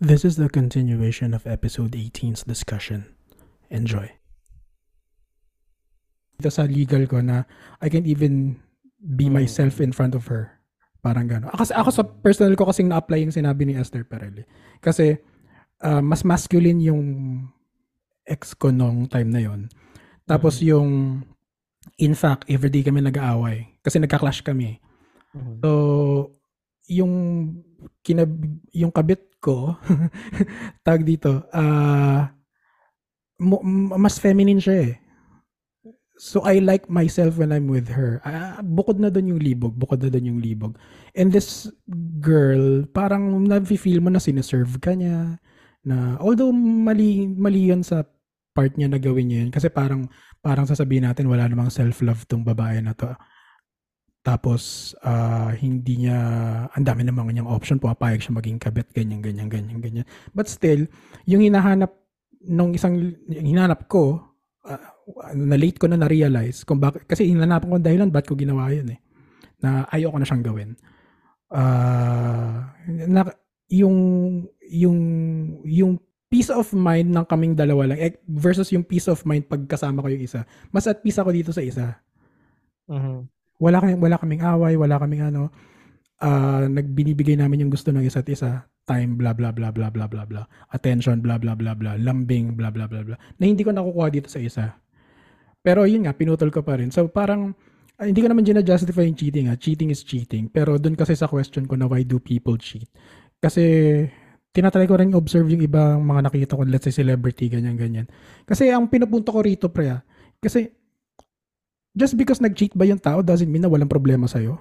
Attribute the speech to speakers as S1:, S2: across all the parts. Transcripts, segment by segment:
S1: This is the continuation of episode 18's discussion. Enjoy. Ito sa legal ko na I can't even be
S2: Mm.
S1: myself in front of her. Parang gano'n. Ako, ako sa personal ko kasing na-apply yung sinabi ni Esther Perelli. Kasi uh, mas masculine yung ex ko nung time na yon. Tapos yung in fact, everyday kami nag-aaway. Kasi nagka-clash kami.
S2: Mhm.
S1: So, yung kinab yung kabit ko, tag dito, m- mas feminine siya eh. So, I like myself when I'm with her. Ah, bukod na doon yung libog. Bukod na doon yung libog. And this girl, parang na-feel mo na sineserve ka niya. Na, although mali, mali yun sa part niya na gawin niya yun. Kasi parang, parang sasabihin natin wala namang self-love tong babae na to. Tapos, ah, hindi niya, ang dami namang niyang option, pumapayag siya maging kabit, ganyan, ganyan, ganyan, ganyan. But still, yung hinahanap nung isang, yung hinahanap ko, ah, na late ko na na-realize, kung bakit, kasi hinanapan ko ang dahilan, ba't ko ginawa yun eh. Na ayoko na siyang gawin. Ah, na, yung, yung, yung peace of mind ng kaming dalawa lang, eh, versus yung peace of mind pag kasama ko yung isa. Mas at peace ako dito sa isa
S2: Mhm.
S1: Wala kaming wala kaming away, wala kaming ano ah nagbinibigay namin yung gusto ng isa't isa, time blah blah blah blah blah blah blah, attention blah blah blah blah, lambing blah blah blah blah. Na hindi ko nakukuha dito sa isa. Pero yun nga, pinutol ko pa rin. So parang ah, hindi ko naman gina-justify yung cheating ha. Cheating is cheating. Pero doon kasi sa question ko na why do people cheat? Kasi tinatry ko rin observe yung ibang mga nakita ko, let's say celebrity, ganyan, ganyan. Kasi ang pinupunto ko rito, pre, ah, kasi just because nag-cheat ba yung tao doesn't mean na walang problema sa'yo.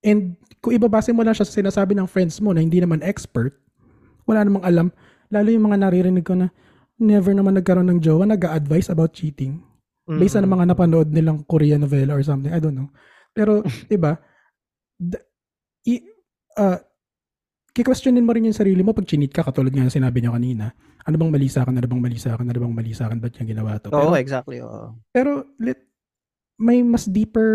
S1: And kung ibabase mo lang siya sa sinasabi ng friends mo na hindi naman expert, wala namang alam, lalo yung mga naririnig ko na never naman nagkaroon ng jowa, nag-advise about cheating. Based
S2: Mhm.
S1: sa mga napanood nilang Korean novela or something, I don't know. Pero, 'di ba? d- i- ah, ki-questionin mo rin yung sarili mo pag chinit ka katulad nga ng sinabi niyo kanina. Ano bang mali sa akin? Ano bang mali sa akin? Ano bang mali sa akin? Ba't niya ginawa to?
S2: Oo,
S1: Pero,
S2: exactly. Oo.
S1: pero let, may mas deeper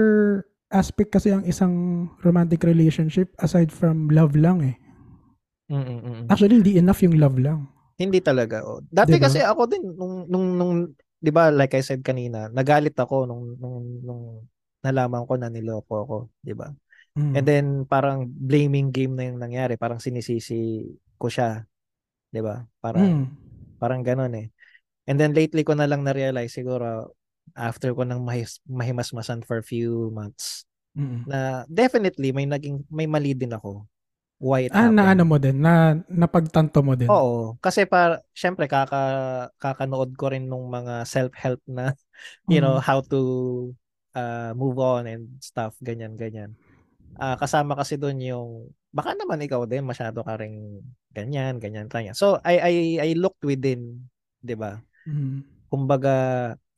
S1: aspect kasi ang isang romantic relationship aside from love lang eh.
S2: Mm, mm, mm.
S1: Actually, hindi enough yung love lang.
S2: Hindi talaga. Oh. Dati
S1: Diba?
S2: kasi ako din nung nung nung 'di ba like I said kanina, nagalit ako nung nung nung nalaman ko na niloko ako, 'di ba?
S1: Mm.
S2: And then parang blaming game na yung nangyari, parang sinisisi ko siya, 'di ba? Parang
S1: Mm.
S2: parang gano'n eh. And then lately ko na lang na-realize siguro after ko nang mahis, mahimasmasan for few months
S1: Mm.
S2: na definitely may naging may mali din ako. Why it
S1: Ah, na
S2: happened.
S1: ano mo din, na napagtanto mo din.
S2: Oo, kasi para syempre kaka kakanood ko rin nung mga self-help na you know
S1: Mm.
S2: how to uh, move on and stuff ganyan ganyan. Ah, kasama kasi doon yung baka naman ikaw din masyado ka ring ganyan ganyan ganyan. So I I I looked within, 'di ba?
S1: Mm.
S2: Kumbaga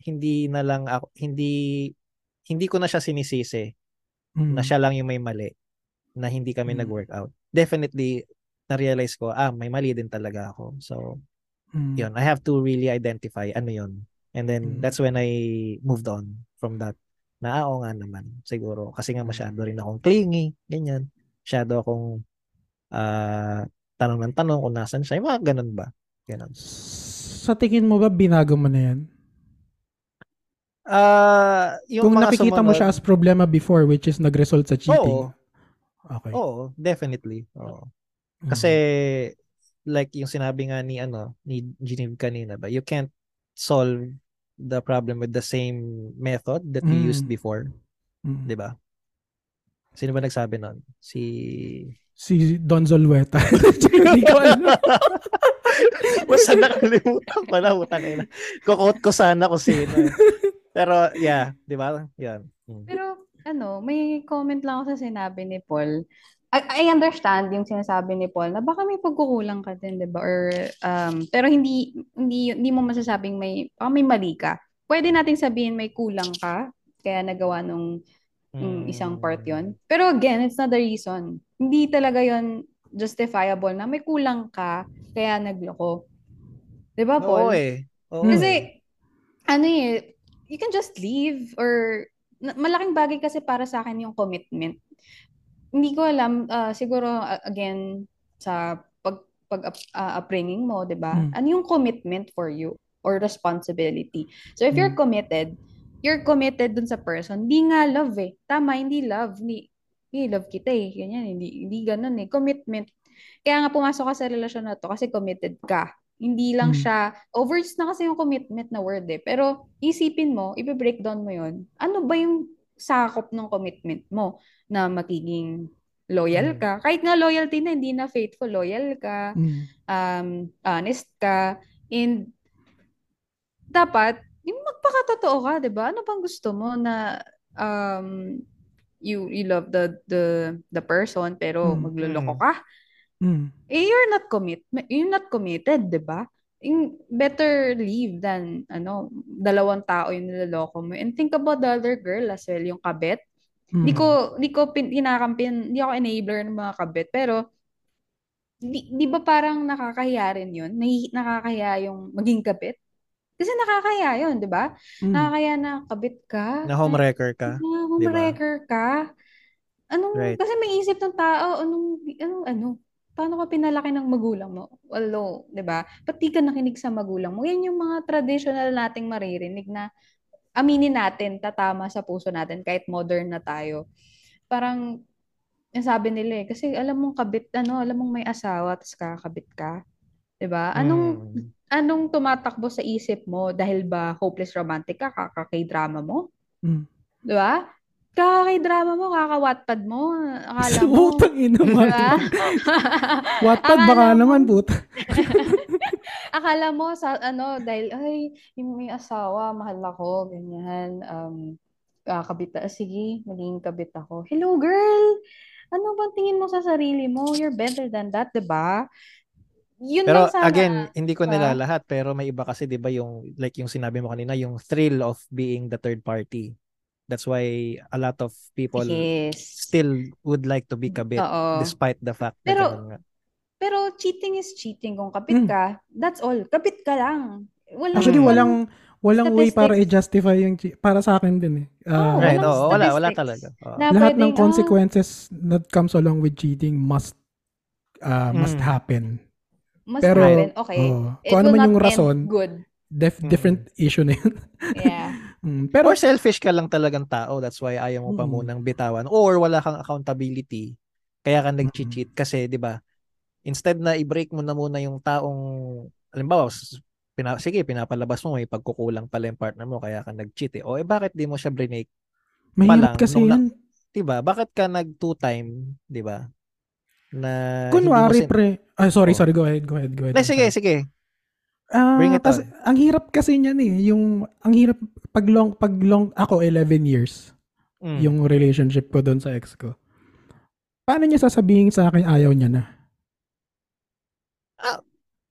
S2: hindi na lang ako hindi hindi ko na siya sinisisi
S1: Mm.
S2: na siya lang yung may mali na hindi kami
S1: Mm.
S2: nag-workout. Definitely na-realize ko, ah, may mali din talaga ako. So,
S1: Mm.
S2: yun, I have to really identify ano yun. And then,
S1: Mm.
S2: that's when I moved on from that. Na, ah, oo nga naman, siguro. Kasi nga masyado rin akong clingy, ganyan. Masyado akong ah tanong ng tanong kung nasan siya. Yung mga ganun ba? Ganun.
S1: Sa tingin mo ba binago mo na yan?
S2: Ah, yung
S1: Kung nakikita mo
S2: sumunod-
S1: siya as problema before which is nag-result sa cheating.
S2: Oo.
S1: Okay.
S2: Oo, definitely. Oo.
S1: Mm.
S2: Kasi like yung sinabi nga ni ano ni Geneve kanina ba, you can't solve the problem with the same method that you used
S1: Mm.
S2: before,
S1: Mm.
S2: 'di ba? Sino ba nagsabi nun? Si
S1: si Don Zolweta. Hindi ko alam.
S2: Basta nakalimutan ko na, utang ina. Kukot ko sana kung sino. Pero yeah, 'di ba? Yan. Mm.
S3: Pero ano, may comment lang ako sa sinabi ni Paul. I, I understand yung sinasabi ni Paul na baka may pagkukulang ka din, 'di ba? Or um pero hindi hindi hindi mo masasabing may baka may mali ka. Pwede nating sabihin may kulang ka kaya nagawa nung yung isang part
S2: Mm.
S3: yon. Pero again, it's not the reason. Hindi talaga yon justifiable na may kulang ka kaya nagloko. 'Di ba,
S2: Oo
S3: Paul?
S2: eh. Oo eh.
S3: Kasi, ano eh, you can just leave or malaking bagay kasi para sa akin yung commitment. Hindi ko alam, ah, siguro ah, again, sa pag pag uh, upbringing mo, 'di ba?
S1: Mm.
S3: Ano yung commitment for you or responsibility? So if you're
S1: Mm.
S3: committed, you're committed dun sa person. Hindi nga love eh. Tama, hindi love. Hindi, hindi love kita eh. Ganyan, hindi, hindi ganun eh. Commitment. Kaya nga pumasok ka sa relasyon na to kasi committed ka. Hindi lang
S1: Mm.
S3: siya, overused na kasi yung commitment na word eh. Pero isipin mo, ibe-breakdown mo yun. Ano ba yung sakop ng commitment mo na magiging loyal
S2: Mm.
S3: ka? Kahit nga loyalty na, hindi na faithful, loyal ka,
S1: Mm.
S3: um, honest ka, and dapat, yung magpakatotoo ka, di ba? Ano bang gusto mo na um, you you love the the the person pero
S1: Mm.
S3: magloloko
S2: Mm.
S3: ka?
S1: Mm.
S3: Eh, you're not commit you're not committed, di ba? Yung better leave than ano, dalawang tao yung niloloko mo. And think about the other girl as well, yung kabet.
S1: Mm.
S3: Di ko di ko pin, kinakampihan, di ako enabler ng mga kabet, pero di, di ba parang nakakahiya rin yun? Nahi, nakakahiya yung maging kabet? Kasi nakakahiya yun, di ba?
S1: Mm.
S3: Nakakahiya na kabit ka.
S2: Na homewrecker ka.
S3: Na homewrecker ka. Anong,
S2: Right.
S3: kasi may isip ng tao, anong, anong, ano, paano ka pinalaki ng magulang mo? Although, di ba? Ba't di ka nakinig sa magulang mo? Yan yung mga traditional nating maririnig na aminin natin, tatama sa puso natin, kahit modern na tayo. Parang, yung sabi nila eh, kasi alam mong kabit, ano, alam mong may asawa, tapos kakabit ka. 'Di ba? Anong,
S2: Mm.
S3: anong tumatakbo sa isip mo? Dahil ba hopeless romantic ka, kakakay-drama mo?
S1: Mm.
S3: 'Di ba? Kakakay-drama mo, kaka-Wattpad mo, akala mo.
S1: Putang ina
S3: ba?
S1: Wattpad
S3: Akala
S1: baka
S3: mo-
S1: naman puta.
S3: Akala mo sa ano dahil ay yung may asawa, mahal ako, ganyan. Um kakabit ah, sige, maging kabit ako. Hello girl. Ano bang tingin mo sa sarili mo? You're better than that, 'di ba? Yun
S2: Pero
S3: lang sana.
S2: again, hindi ko
S3: diba?
S2: nilalahat pero may iba kasi 'di ba yung like yung sinabi mo kanina, yung thrill of being the third party. That's why a lot of people
S3: yes.
S2: still would like to be kabit
S3: Oo.
S2: despite the fact na
S3: Pero-
S2: nga.
S3: Pero cheating is cheating. Kung kabit
S1: Mm.
S3: ka, that's all. Kabit ka lang. Walang,
S1: Actually,
S2: Mm.
S1: walang walang way para i-justify yung para sa akin din eh. Ah,
S3: Oo,
S2: Right,
S3: walang
S2: oo, wala wala talaga.
S3: Na
S1: lahat ng
S3: pwedeng, ah,
S1: consequences that comes along with cheating must uh, must
S2: Mm.
S1: happen.
S3: Mas
S1: Pero,
S3: happen. Okay.
S1: oh,
S3: It
S1: kung ano
S3: will
S1: man
S3: not
S1: yung
S3: end
S1: rason,
S3: good.
S1: def-
S2: Mm.
S1: different issue na yun.
S3: Yeah.
S1: Mm, Pero,
S2: Or selfish ka lang talagang tao, that's why ayaw mo pa
S1: Mm.
S2: munang bitawan or wala kang accountability. Kaya ka
S1: Mm.
S2: nag-cheat kasi 'di ba? Instead na i-break mo na muna yung taong halimbawa, pina, sige, pinapalabas mo may pagkukulang pala yung partner mo kaya ka nag-cheat eh. O eh bakit di mo siya brinake?
S1: mahirap kasi
S2: nung na-. 'Di ba? Bakit ka nag two time, 'di ba? Na
S1: Kunwari,
S2: sin-
S1: pre. Ay, sorry,
S2: Oh.
S1: sorry. Go ahead, go ahead, go ahead.
S2: Hindi, sige, sige.
S1: Ah,
S2: Bring it
S1: kasi,
S2: on.
S1: ang hirap kasi niyan eh. Yung, ang hirap, pag long, pag long, ako 11 years,
S2: Mm.
S1: yung relationship ko doon sa ex ko. Paano niya sasabihin sa akin ayaw niya na?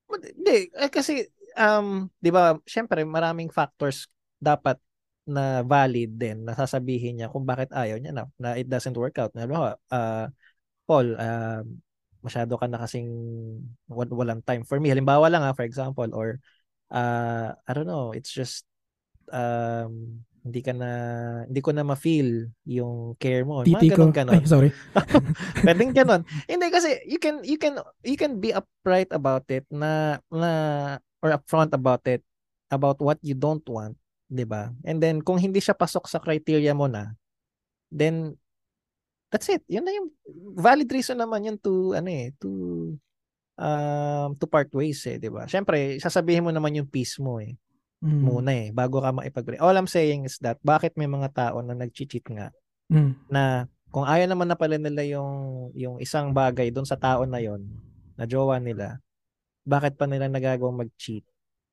S2: Hindi, eh, kasi um, 'di ba, syempre maraming factors dapat na valid din na sasabihin niya kung bakit ayaw niya na, na it doesn't work out. Na halimbawa, ah, Paul, ah, masyado ka na kasing wal- walang time for me. Halimbawa lang ha, for example, or uh, I don't know, it's just um, hindi ka na hindi ko na ma-feel yung care mo.
S1: Titi ko.
S2: Mga ganon,
S1: Ay, sorry.
S2: Pwedeng ganun. Hindi kasi you can you can you can be upright about it na na or upfront about it about what you don't want, 'di ba? And then kung hindi siya pasok sa criteria mo na, then that's it. Yun na yung valid reason naman yun to ano eh, to um to part ways eh, 'di ba? Syempre, sasabihin mo naman yung peace mo eh
S1: Mm.
S2: muna eh bago ka maipag All I'm saying is that bakit may mga tao na nag-cheat nga
S1: Mm.
S2: na kung ayaw naman na pala nila yung yung isang bagay doon sa tao na yon na jowa nila bakit pa nila nagagawang mag-cheat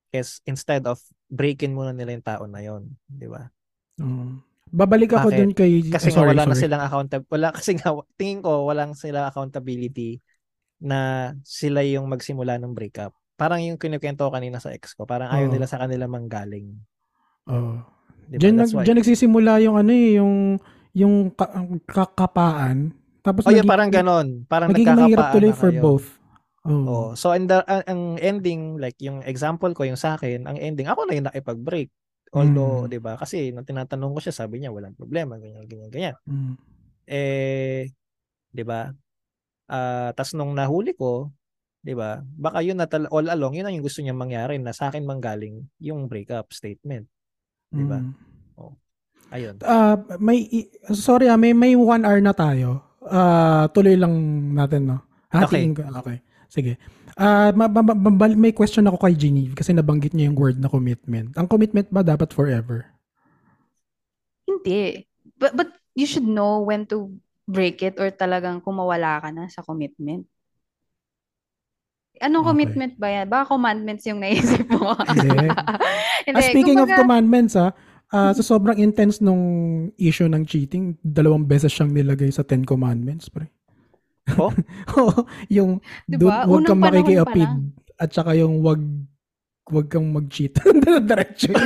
S2: Kes, instead of breakin muna nila yung tao na yon di ba
S1: Mm. Babalik ako
S2: Bakit?
S1: dun kay...
S2: kasi nga
S1: sorry,
S2: wala na
S1: sorry.
S2: silang accountability wala kasi nga tingin ko walang sila accountability na sila yung magsimula ng breakup parang yung kinukwento ko kanina sa ex ko parang ayaw
S1: Oo.
S2: nila sa kanila manggaling
S1: Oo.
S2: di ba
S1: Diyan, nag, diyan nagsisimula yung ano eh, yung, yung kakapaan. Tapos
S2: oh
S1: naging-
S2: parang ganon parang
S1: nagiging mahirap
S2: nagkakapaan
S1: tuloy
S2: na
S1: for
S2: kayo.
S1: both. Oo.
S2: Oh, so and the, ang, ang ending like yung example ko yung sa akin, ang ending ako na yung nakipag-break. Although,
S1: Mm.
S2: 'di ba? Kasi nung tinatanong ko siya, sabi niya walang problema, ganyan ganyan ganyan.
S1: Mm.
S2: Eh 'di ba? Ah, tas nung nahuli ko 'Di ba? Baka yun na tal- all along, yun ang yung gusto niya mangyari na sa akin manggaling yung breakup statement. Di ba?
S1: Mm.
S2: Ayun.
S1: Ah, may sorry ah, may may one hour na tayo. Ah, tuloy lang natin no. Hatiin ko. Okay. Sige. Ah, ma- ma- ma- ma- may question ako kay Genevieve kasi nabanggit niya yung word na commitment. Ang commitment ba dapat forever?
S3: Hindi. But, but you should know when to break it or talagang kumawala ka na sa commitment. Anong
S1: Okay.
S3: commitment ba yan? Baka commandments yung naisip mo.
S1: Hindi.
S3: Hindi,
S1: Ah, speaking of
S3: kumbaga-
S1: commandments ah, ah, sa sobrang intense nung issue ng cheating, dalawang beses siyang nilagay sa Ten Commandments, pre.
S2: Oh?
S1: Oo, yung
S3: Diba?
S1: don't, wag
S3: Unang
S1: kang makikiapid at saka yung wag wag kang mag-cheat. Diretso yun.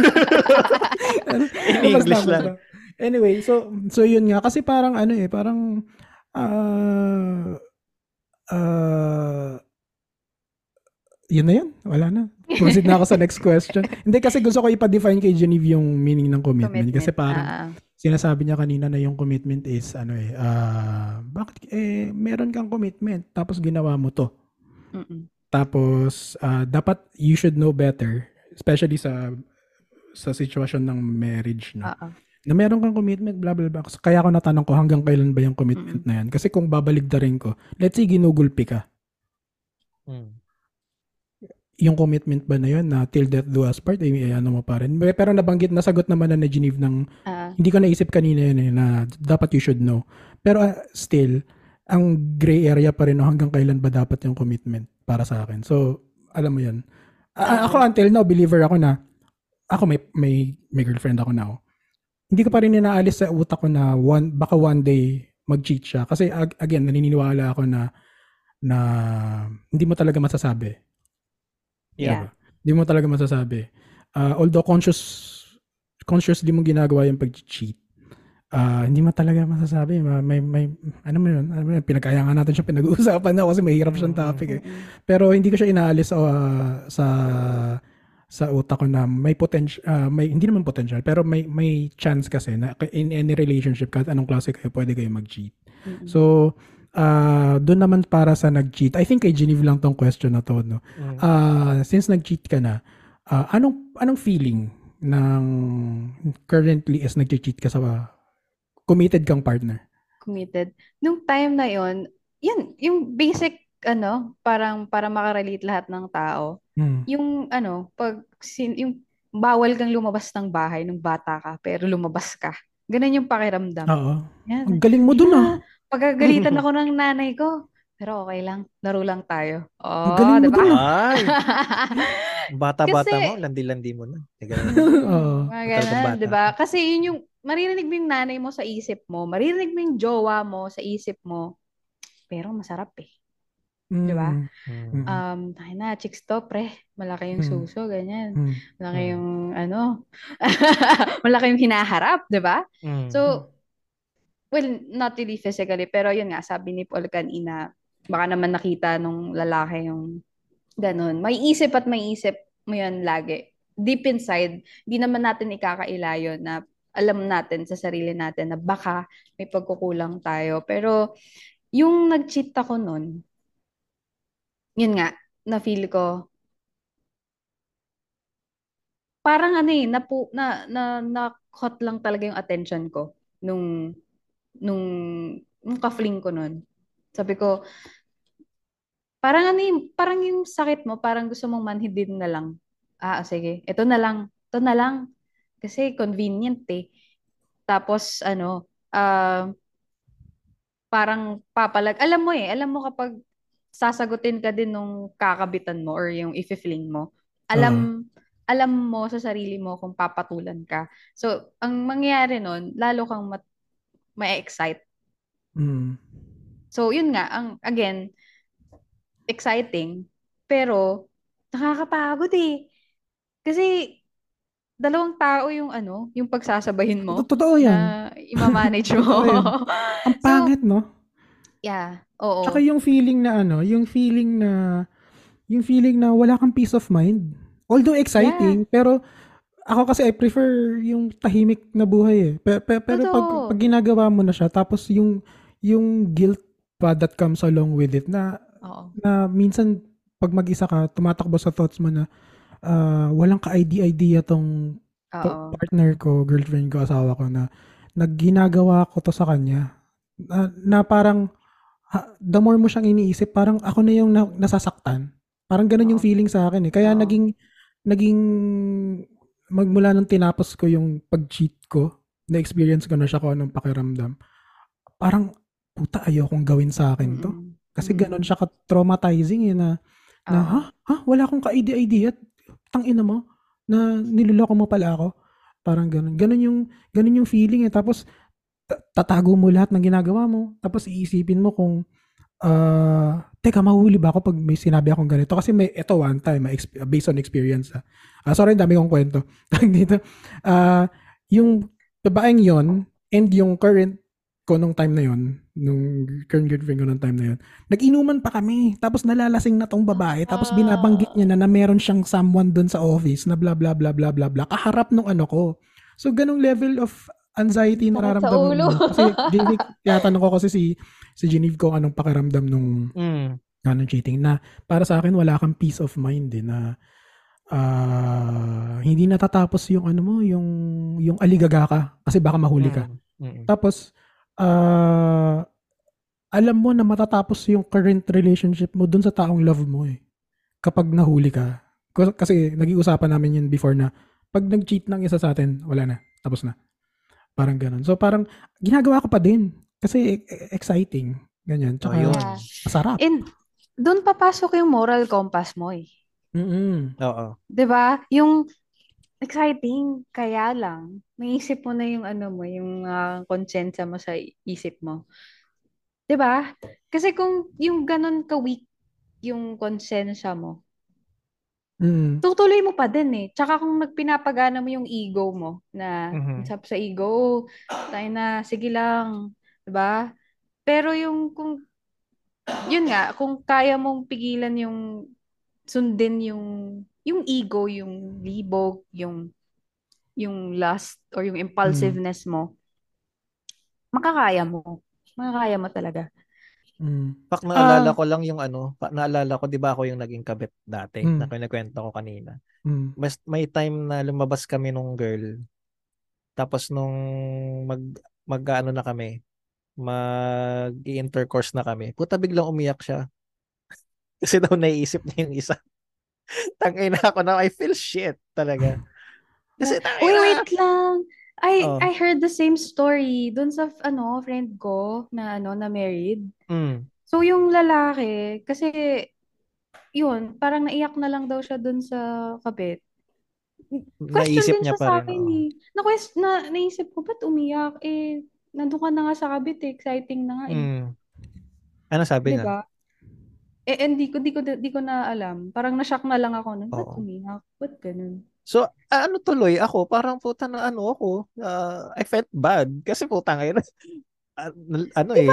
S2: In
S1: Basta,
S2: English
S1: basta.
S2: lang.
S1: Anyway, so so yun nga kasi parang ano eh, parang ah ah yun na yun. Wala na. Proceed na ako sa next question. Hindi kasi gusto ko ipa-define kay Genevieve yung meaning ng commitment. Kasi parang
S3: ah,
S1: sinasabi niya kanina na yung commitment is ano eh, ah bakit eh meron kang commitment tapos ginawa mo to.
S3: mm-mm.
S1: Tapos ah, dapat you should know better, especially sa sa sitwasyon ng marriage no.
S3: Ah.
S1: Na meron kang commitment blah blah blah. Kaya ako natanong ko hanggang kailan ba yung commitment na yan? Kasi kung babaligtarin ko, let's say ginugulpi ka.
S2: Hmm.
S1: Yung commitment ba na yun na till death do us part, eh, ano mo pa rin. Pero nabanggit, nasagot naman na ni Genevieve ng
S3: Ah,
S1: hindi ko naisip kanina yun eh, na dapat you should know. Pero ah, still, ang gray area pa rin no, hanggang kailan ba dapat yung commitment para sa akin. So, alam mo yun.
S3: Oo.
S1: ako until now, believer ako na, ako may, may, may girlfriend ako now. Hindi ko pa rin inaalis sa utak ko na one, baka one day mag-cheat siya. Kasi ag- again, naniniwala ako na na hindi mo talaga masasabi.
S3: Yeah.
S1: Diba? Hindi mo talaga masasabi. Ah, although conscious consciously mo ginagawa yung pag-cheat, ah, hindi mo talaga masasabi. Ma- May, may, ano mo yun? Ano mo yun? Pinagkaya nga natin siya pinag-uusapan na kasi mahirap siyang topic eh. Pero hindi ko siya inaalis sa sa sa utak ko na may potential may hindi naman potential pero may may chance kasi na in any relationship kahit anong klase kayo pwede kayo mag-cheat.
S3: Mm-mm.
S1: So ah doon naman para sa nag-cheat. I think kay Genevieve lang tong question na to no. Ah, since nag-cheat ka na, ah, anong anong feeling ng currently is nag-cheat ka sa committed kang partner?
S3: committed. Nung time na yon, yun, yung basic, ano, parang para makarelate lahat ng tao.
S1: Hmm.
S3: Yung, ano, pag, sin, yung bawal kang lumabas ng bahay nung bata ka, pero lumabas ka. Ganun yung pakiramdam.
S1: Oo.
S3: Yan.
S1: Ang galing mo dun ah.
S3: Pagagalitan ako ng nanay ko, pero okay lang, laro lang tayo.
S1: Ang
S3: Oh,
S1: galing mo
S3: diba?
S2: Ay, bata-bata
S3: Kasi-
S2: mo, landi-landi mo na.
S1: Oo.
S3: Mga ganun, di ba? Kasi yun yung, maririnig mo yung nanay mo sa isip mo, maririnig mo yung jowa mo sa isip mo, pero masarap eh. Diba?
S1: Mm.
S2: Hmm.
S1: Mm.
S3: Um, ay na, chicks to, pre. Malaki yung
S1: Mm.
S3: suso, ganyan.
S1: Mm.
S3: Malaki
S2: Mm.
S3: yung, ano, malaki yung hinaharap, di ba?
S2: Hmm.
S3: So, well, not really physically, pero yun nga, sabi ni Paul kanina, baka naman nakita nung lalaki yung ganun. May isip at may isip mo yun lagi. Deep inside, di naman natin ikakaila yun na alam natin sa sarili natin na baka may pagkukulang tayo. Pero yung nag-cheat ako nun, yun nga, na-feel ko, parang ano eh, napu, na, na, na-caught lang talaga yung attention ko nung, nung, nung ka-fling ko nun. Sabi ko, parang ano yung, parang yung sakit mo, parang gusto mong manhidin na lang. Ah, sige, ito na lang, ito na lang. Kasi convenient eh. Tapos, ano, ah, parang papalag. Alam mo eh, alam mo kapag sasagutin ka din nung kakabitan mo or yung ifi-fling mo, alam, alam mo sa sarili mo kung papatulan ka. So, ang mangyayari nun, lalo kang mat- ma-excite.
S1: Mm.
S3: So, yun nga, ang, again, exciting, pero nakakapagod eh. Kasi, dalawang tao yung ano, yung pagsasabahin mo
S1: Totoo yan.
S3: na ima-manage mo.
S1: Ang
S3: So,
S1: pangit, no?
S3: yeah, oo.
S1: Tsaka yung feeling na ano, yung feeling na yung feeling na wala kang peace of mind. Although exciting, pero ako kasi I prefer yung tahimik na buhay eh. Pero, pero, pero pag, pag ginagawa mo na siya, tapos yung yung guilt pa that comes along with it na
S3: Oo.
S1: na minsan pag mag-isa ka, tumatakbo sa thoughts mo na ah, walang ka-idea-idea tong to-
S3: Oo.
S1: partner ko, girlfriend ko, asawa ko na nagginagawa ko to sa kanya. Na, na parang ha, the more mo siyang iniisip, parang ako na yung na- nasasaktan. Parang ganun yung
S3: Oo.
S1: feeling sa akin eh. Kaya
S3: Oo.
S1: naging naging magmula nung tinapos ko yung pag-cheat ko, na-experience ko na siya kung anong pakiramdam. Parang puta ayokong gawin sa akin to.
S3: Mm-mm.
S1: Kasi
S3: Mm-mm.
S1: ganun siya ka-traumatizing eh na na, ha? Ha? Wala akong ka-idea-idea. Tangina mo. Na niloloko mo pala ako. Parang ganun. Ganun yung, ganun yung feeling eh. Tapos, ta- tatago mo lahat ng ginagawa mo. Tapos, iisipin mo kung, ah, teka, mahuli ba ako pag may sinabi akong ganito? Kasi may, ito one time, may exp- based on experience. Ah. Ah, sorry, ang dami kong kwento. Tawag dito. Ah, yung babaeng yon and yung current ko nung time na yon nung current girlfriend ko nung time na yon nag-inuman pa kami. Tapos nalalasing na tong babae. Tapos binabanggit niya na na meron siyang someone doon sa office na bla bla bla bla bla bla. Kaharap nung ano ko. So ganung level of anxiety
S3: Sakit sa
S1: nararamdaman
S3: ulo.
S1: mo. Kasi Geneve, kaya tanong ko kasi si si Geneve ko anong pakiramdam nung
S2: Mm.
S1: ano cheating na para sa akin wala kang peace of mind eh, na ah, hindi natatapos yung ano mo yung yung aligaga ka kasi baka mahuli ka.
S2: Mm. Mm.
S1: Tapos, ah, alam mo na matatapos yung current relationship mo dun sa taong love mo eh. Kapag nahuli ka. Kasi, kasi nag-iusapan namin yun before na pag nag-cheat ng isa sa atin, wala na. Tapos na. Parang ganun. So parang ginagawa ko pa din. Kasi e- e- exciting. Ganyan. Tsaka
S2: Oh, yun.
S3: Yeah.
S1: masarap.
S3: And doon papasok yung moral compass mo eh.
S1: Mm-mm.
S2: Oo.
S3: 'Di ba? Yung exciting, kaya lang, naisip mo na yung ano mo, yung ah, konsensya mo sa isip mo. 'Di ba? Kasi kung yung ganun ka-weak yung konsensya mo,
S1: Mm.
S3: tutuloy mo pa din eh. Tsaka kung nagpinapagana mo yung ego mo na
S2: Mhm.
S3: sap sa ego, tayo na, sige lang, 'di ba? Pero yung kung yun nga, kung kaya mong pigilan yung sundin yung yung ego, yung libog, yung yung lust or yung impulsiveness mo, makakaya mo. Makakaya mo talaga.
S1: Mm.
S2: Pak, naalala
S3: Ah.
S2: ko lang yung ano, pa, naalala ko, di ba ako yung naging kabit dati,
S1: Mm.
S2: na kinikwento ko kanina.
S1: Mm.
S2: Mas, may time na lumabas kami nung girl, tapos nung mag, mag ano na kami, mag-intercourse na kami, puta biglang umiyak siya. Kasi daw naiisip niya yung isa. Tangay na ako na, I feel shit talaga. Kasi tangay
S3: Uy,
S2: na.
S3: wait lang. I
S2: Oh.
S3: I heard the same story dun sa ano friend ko na ano na married.
S2: Mm.
S3: So yung lalaki kasi yun, parang naiyak na lang daw siya dun sa kabit. Question
S2: Naisip
S3: din
S2: niya
S3: siya
S2: pa
S3: sa
S2: rin.
S3: akin
S2: oo.
S3: eh. Na, na naisip ko ba't umiyak eh nandun ka na nga sa kabit eh, exciting na nga eh.
S2: Mm. Ano sabi
S3: 'Di
S2: niya?
S3: ba? Eh, hindi ko, di ko, di ko na alam. Parang na-shock na lang ako nun. Ba't umiyak? Ba't ganun?
S2: So, ah, ano tuloy ako, parang puta na ano ako, ah, I felt bad. Kasi puta ngayon, nal- ano eh,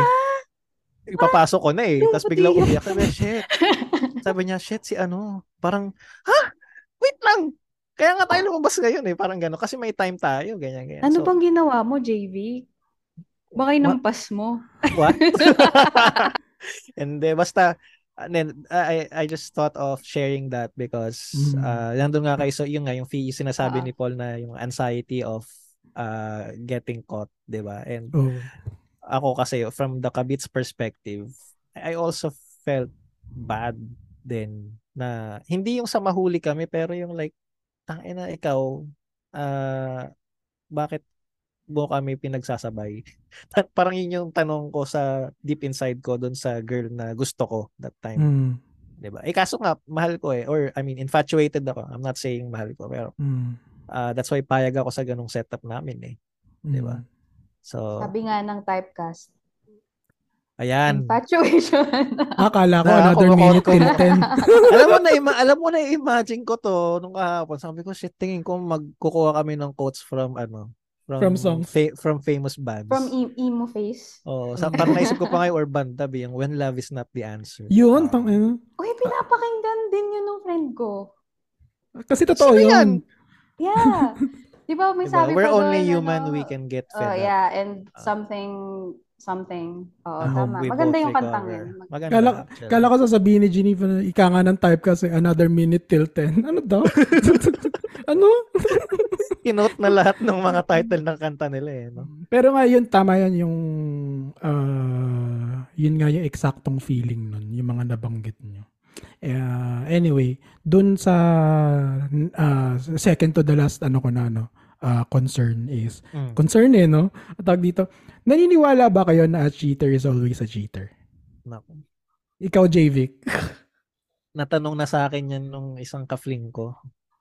S2: ipapasok ko na eh. Tapos
S3: puti.
S2: umiyak. Sabi shit. Sabi niya, shit, si ano. Parang, ha? Wait lang. Kaya nga tayo lumabas ngayon eh. Parang gano'n. Kasi may time tayo. Ganyan, ganyan.
S3: Ano
S2: So,
S3: bang ginawa mo, JV? Baka inampas mo.
S2: What? Hindi, basta, and then, I, I just thought of sharing that because
S1: Mm.
S2: uh, nandun nga kayo, so yun nga, yung fee, sinasabi
S3: Ah.
S2: ni Paul na yung anxiety of uh, getting caught, di ba? And
S1: Oh.
S2: ako kasi, from the kabits perspective, I also felt bad din na hindi yung sa mahuli kami, pero yung like, tangina ikaw, ah, bakit mo kami pinagsasabay? Parang yun yung tanong ko sa deep inside ko doon sa girl na gusto ko that time.
S1: Mm.
S2: 'Di ba? Eh kaso nga mahal ko eh or I mean infatuated ako. I'm not saying mahal ko pero
S1: Mm.
S2: ah, that's why payag ako sa ganung setup namin eh. Di ba?
S1: Mm.
S2: So
S3: Sabi nga ng typecast,
S2: ayan.
S3: infatuation.
S1: Akala ko
S2: Na,
S1: another minute till 10.
S2: alam mo na ima- alam mo na imagine ko to nung kahapon. Sabi ko shit tingin ko magkukuha kami ng quotes from ano from
S1: From songs.
S2: fa- from famous bands.
S3: From e- emo face.
S2: Oh, sa parang naisip ko pa nga yung urban dub, yung when love is not the answer.
S1: Yun,
S2: Ah.
S1: tang ano.
S3: Uy, pinapakinggan din yun ng friend ko.
S1: Kasi totoo
S2: Sino yan?
S1: yun.
S3: Yeah. Di ba may
S2: Diba?
S3: sabi
S2: We're
S3: pa
S2: only
S3: doon,
S2: human,
S3: ano,
S2: we can get
S3: Oh,
S2: fed up.
S3: yeah, and
S2: Ah.
S3: something something. Oo,
S1: Ah,
S3: tama. Maganda yung kantang yun. Mag-
S2: Maganda
S1: Kala,
S2: actually.
S1: kala ko sasabihin ni Geneva na ika nga ng type kasi another minute till 10. Ano daw? ano?
S2: Kinote na lahat ng mga title ng kanta nila eh. No?
S1: Pero nga yun, tama yan yung ah, yun nga yung eksaktong feeling nun, yung mga nabanggit nyo. Uh, anyway, dun sa ah, second to the last ano ko na ano, ah, concern is,
S2: Mm.
S1: concern eh no? Tawag dito, naniniwala ba kayo na a cheater is always a cheater?
S2: Naku.
S1: Ikaw, JVic.
S2: Natanong na sa akin yan nung isang kafling ko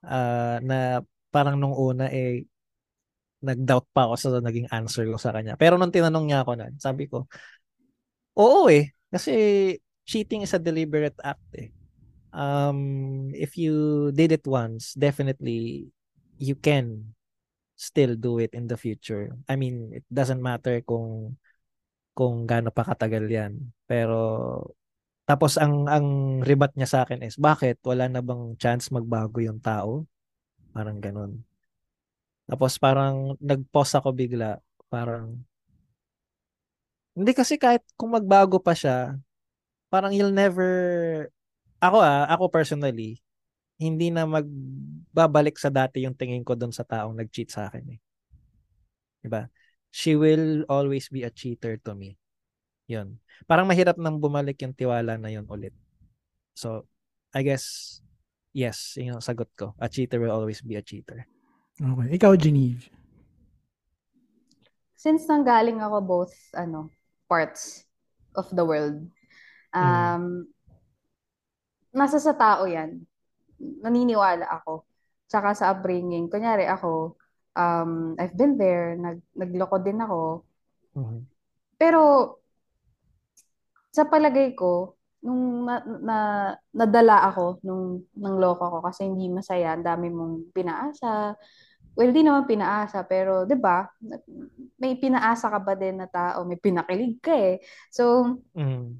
S2: ah, na parang nung una eh nag-doubt pa ako sa naging answer ko sa kanya. Pero nung tinanong niya ako na, sabi ko, oo eh. Kasi cheating is a deliberate act eh. Um, if you did it once, definitely you can still do it in the future. I mean, it doesn't matter kung kung gaano pa katagal yan. Pero tapos ang ang rebat niya sa akin is bakit wala na bang chance magbago yung tao? Parang ganun. Tapos parang nag-pause ako bigla, parang hindi kasi kahit kung magbago pa siya, parang you'll never ako ah, ako personally, hindi na magbabalik sa dati yung tingin ko doon sa taong nag-cheat sa akin eh. 'Di ba? She will always be a cheater to me. 'Yun. Parang mahirap nang bumalik yung tiwala na 'yon ulit. So, I guess yes, yun yung sagot ko. A cheater will always be a cheater.
S1: Okay. Ikaw, Geneve.
S3: since nanggaling ako both ano parts of the world um nasa sa tao yan naniniwala ako tsaka sa upbringing kunyari ako um I've been there nag nagloko din ako
S2: Mhm.
S3: pero sa palagay ko nung na, na nadala ako nung nang loko ko kasi hindi masaya ang dami mong pinaasa. Well di naman pinaasa pero 'di ba may pinaasa ka ba din na tao? May pinakilig ka eh. So
S2: Mhm.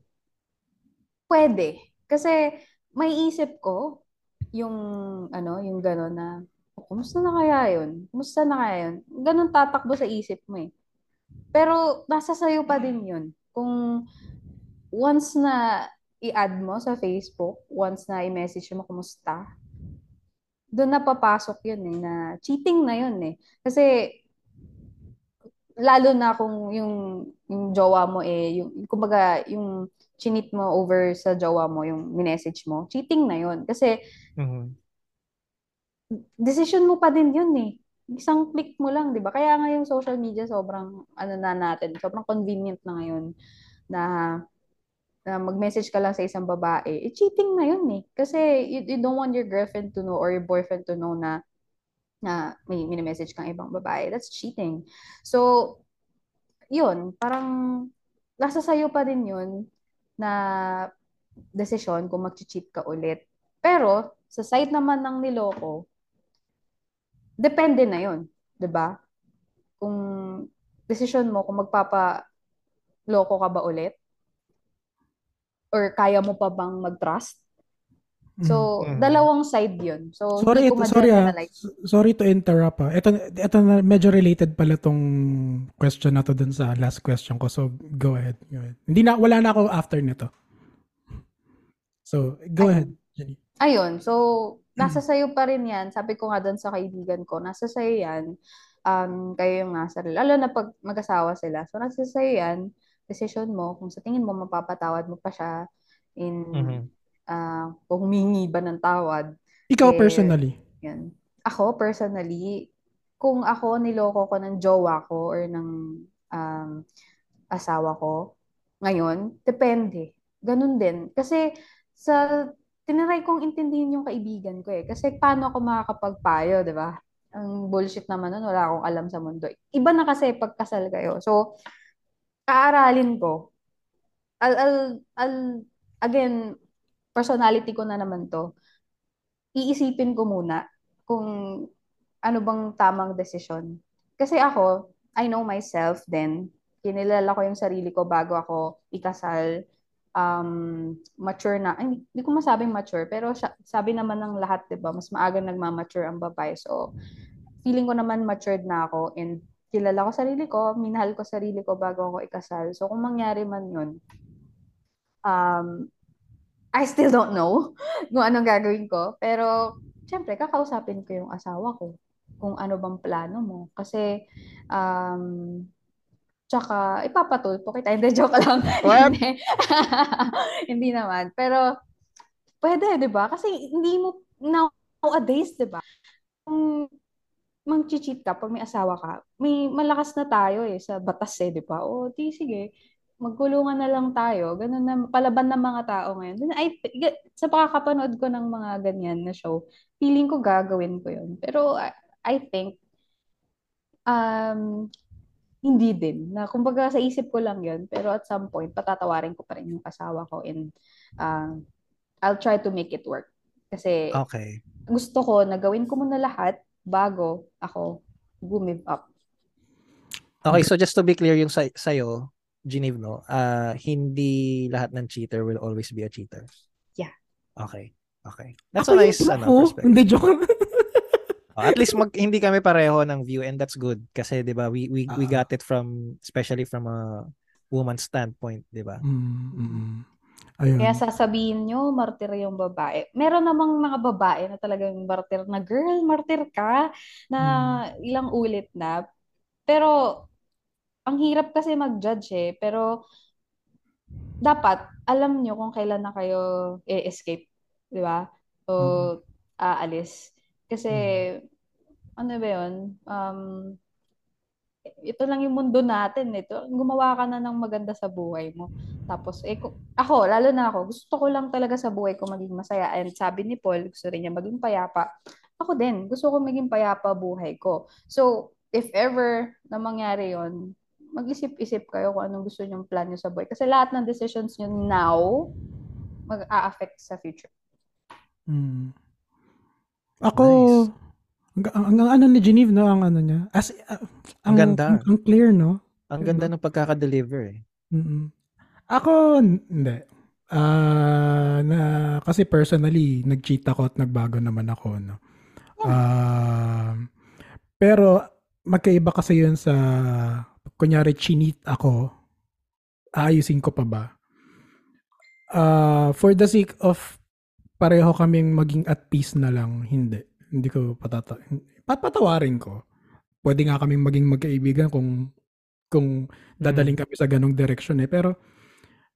S3: pwede. Kasi may isip ko yung ano yung gano'n na "Oh, kumusta na kaya yun? Kumusta na kaya yun? Ganun tatakbo sa isip mo eh. Pero nasa sayo pa din yun. Kung once na i-add mo sa Facebook once na i-message mo kumusta? Doon na papasok yun eh na cheating na yun eh. Kasi lalo na kung yung yung jowa mo eh yung kumbaga yung chinit mo over sa jowa mo yung minessage mo cheating na yun. Kasi
S2: Mhm.
S3: decision mo pa din yun eh. Isang click mo lang 'di ba? Kaya nga yung social media sobrang ano na natin sobrang convenient na ngayon na na mag-message ka lang sa isang babae eh cheating na yun eh. Kasi you, you don't want your girlfriend to know or your boyfriend to know na na may mini-message kang ibang babae. That's cheating. So yun parang nasa sayo pa din yun na desisyon kung mag-cheat ka ulit. Pero sa side naman ng niloko depende na yun, ba? Kung decision mo kung magpapa loko ka ba ulit or kaya mo pa bang mag-trust. So,
S2: Mm.
S3: dalawang side 'yun. So,
S1: sorry,
S3: hindi ko
S1: ito, sorry, ah. sorry to interrupt ah. Ito, ito na, medyo related pala tong question na to dun sa last question ko. So, go ahead. Go ahead. Hindi na, wala na ako after nito. So, go
S3: Ayun.
S1: ahead, Jenny.
S3: Ayun, so nasa sayo pa rin 'yan. Sabi ko nga doon sa kaibigan ko, nasa sayo 'yan. Um, kayo yung nasa lalo na pag mag-asawa sila. So nasa sayo 'yan, decision mo kung sa tingin mo mapapatawad mo pa siya in
S2: Mhm.
S3: ah, kung humingi ba ng tawad.
S1: Ikaw
S3: Eh,
S1: personally.
S3: Yan. Ako, personally, kung ako niloko ko ng jowa ko or ng um, asawa ko, ngayon, depende. Ganun din. Kasi sa tiniray kong intindihin yung kaibigan ko eh. Kasi paano ako makakapagpayo, di ba? Ang bullshit naman nun, wala akong alam sa mundo. Iba na kasi pagkasal kayo. So, aaralin ko. I'll, I'll, I'll, again, personality ko na naman to iisipin ko muna kung ano bang tamang desisyon. Kasi ako, I know myself then. Kinilala ko yung sarili ko bago ako ikasal. Um, mature na. Ay, hindi ko masabing mature, pero sabi naman ng lahat, di ba? Mas maaga nagmamature ang babae. So, feeling ko naman matured na ako and kilala ko sarili ko, minahal ko sarili ko bago ako ikasal. So, kung mangyari man yun, um, I still don't know kung anong gagawin ko. Pero, syempre, kakausapin ko yung asawa ko kung ano bang plano mo. Kasi, um, tsaka, ipapatulpo kita. Hindi, joke lang. Hindi. Hindi naman. Pero, pwede, di ba? Kasi, hindi mo, nowadays, di ba? Kung mang-cheat ka pag may asawa ka, may malakas na tayo eh sa batas eh, di ba? O, di sige, magkulungan na lang tayo. Ganun na, palaban ng mga tao ngayon. Then, I, sa pakakapanood ko ng mga ganyan na show, feeling ko gagawin ko yun. Pero, I, I think, um, hindi din. Na, kumbaga, sa isip ko lang yun. Pero at some point, patatawarin ko pa rin yung asawa ko and um, I'll try to make it work. Kasi,
S2: Okay.
S3: gusto ko na gawin ko muna lahat bago ako move up.
S2: Okay, so just to be clear yung sa sa'yo, Geneve, no? ah hindi lahat ng cheater will always be a cheater.
S3: Yeah.
S2: Okay. Okay. That's
S1: Ako
S2: a nice ano, perspective.
S1: Hindi, joke.
S2: Oh, at least mag, hindi kami pareho ng view and that's good kasi 'di ba we we we
S1: Ah.
S2: got it from especially from a woman's standpoint, 'di ba?
S1: Mm, mm, mm. Ayun.
S3: Kaya sasabihin nyo, martir yung babae. Meron namang mga babae na talagang martir na, girl, martir ka, na ilang ulit na. Pero, ang hirap kasi mag-judge eh. Pero, dapat, alam nyo kung kailan na kayo e-escape. Di ba? O aalis. Kasi, ano ba yun? Um, ito lang yung mundo natin. Ito, gumawa ka na ng maganda sa buhay mo. Tapos, eh, ako, lalo na ako, gusto ko lang talaga sa buhay ko maging masaya. And sabi ni Paul, gusto rin niya maging payapa. Ako din, gusto ko maging payapa buhay ko. So, if ever na mangyari yon mag-isip-isip kayo kung anong gusto niyong plan niyo sa buhay. Kasi lahat ng decisions niyo now, mag-a-affect sa future.
S1: Mm. Ako,
S2: Nice.
S1: Ang, ang, ang ano ni Geneve, no? Ang ano niya. As, ah,
S2: Ang ganda.
S1: Ang, ang clear, no?
S2: Ang ganda ng pagkaka-deliver eh.
S1: mm Ako, hindi. Ah, na, kasi personally, nag-cheat ako at nagbago naman ako, no? Ah, pero, magkaiba kasi yun sa, kunyari, chinit ako, aayusin ko pa ba? Ah, for the sake of pareho kaming maging at peace na lang, hindi. Hindi ko patata papatawarin ko. Pwede nga kaming maging magkaibigan kung kung dadaling kami sa ganong direction eh. Pero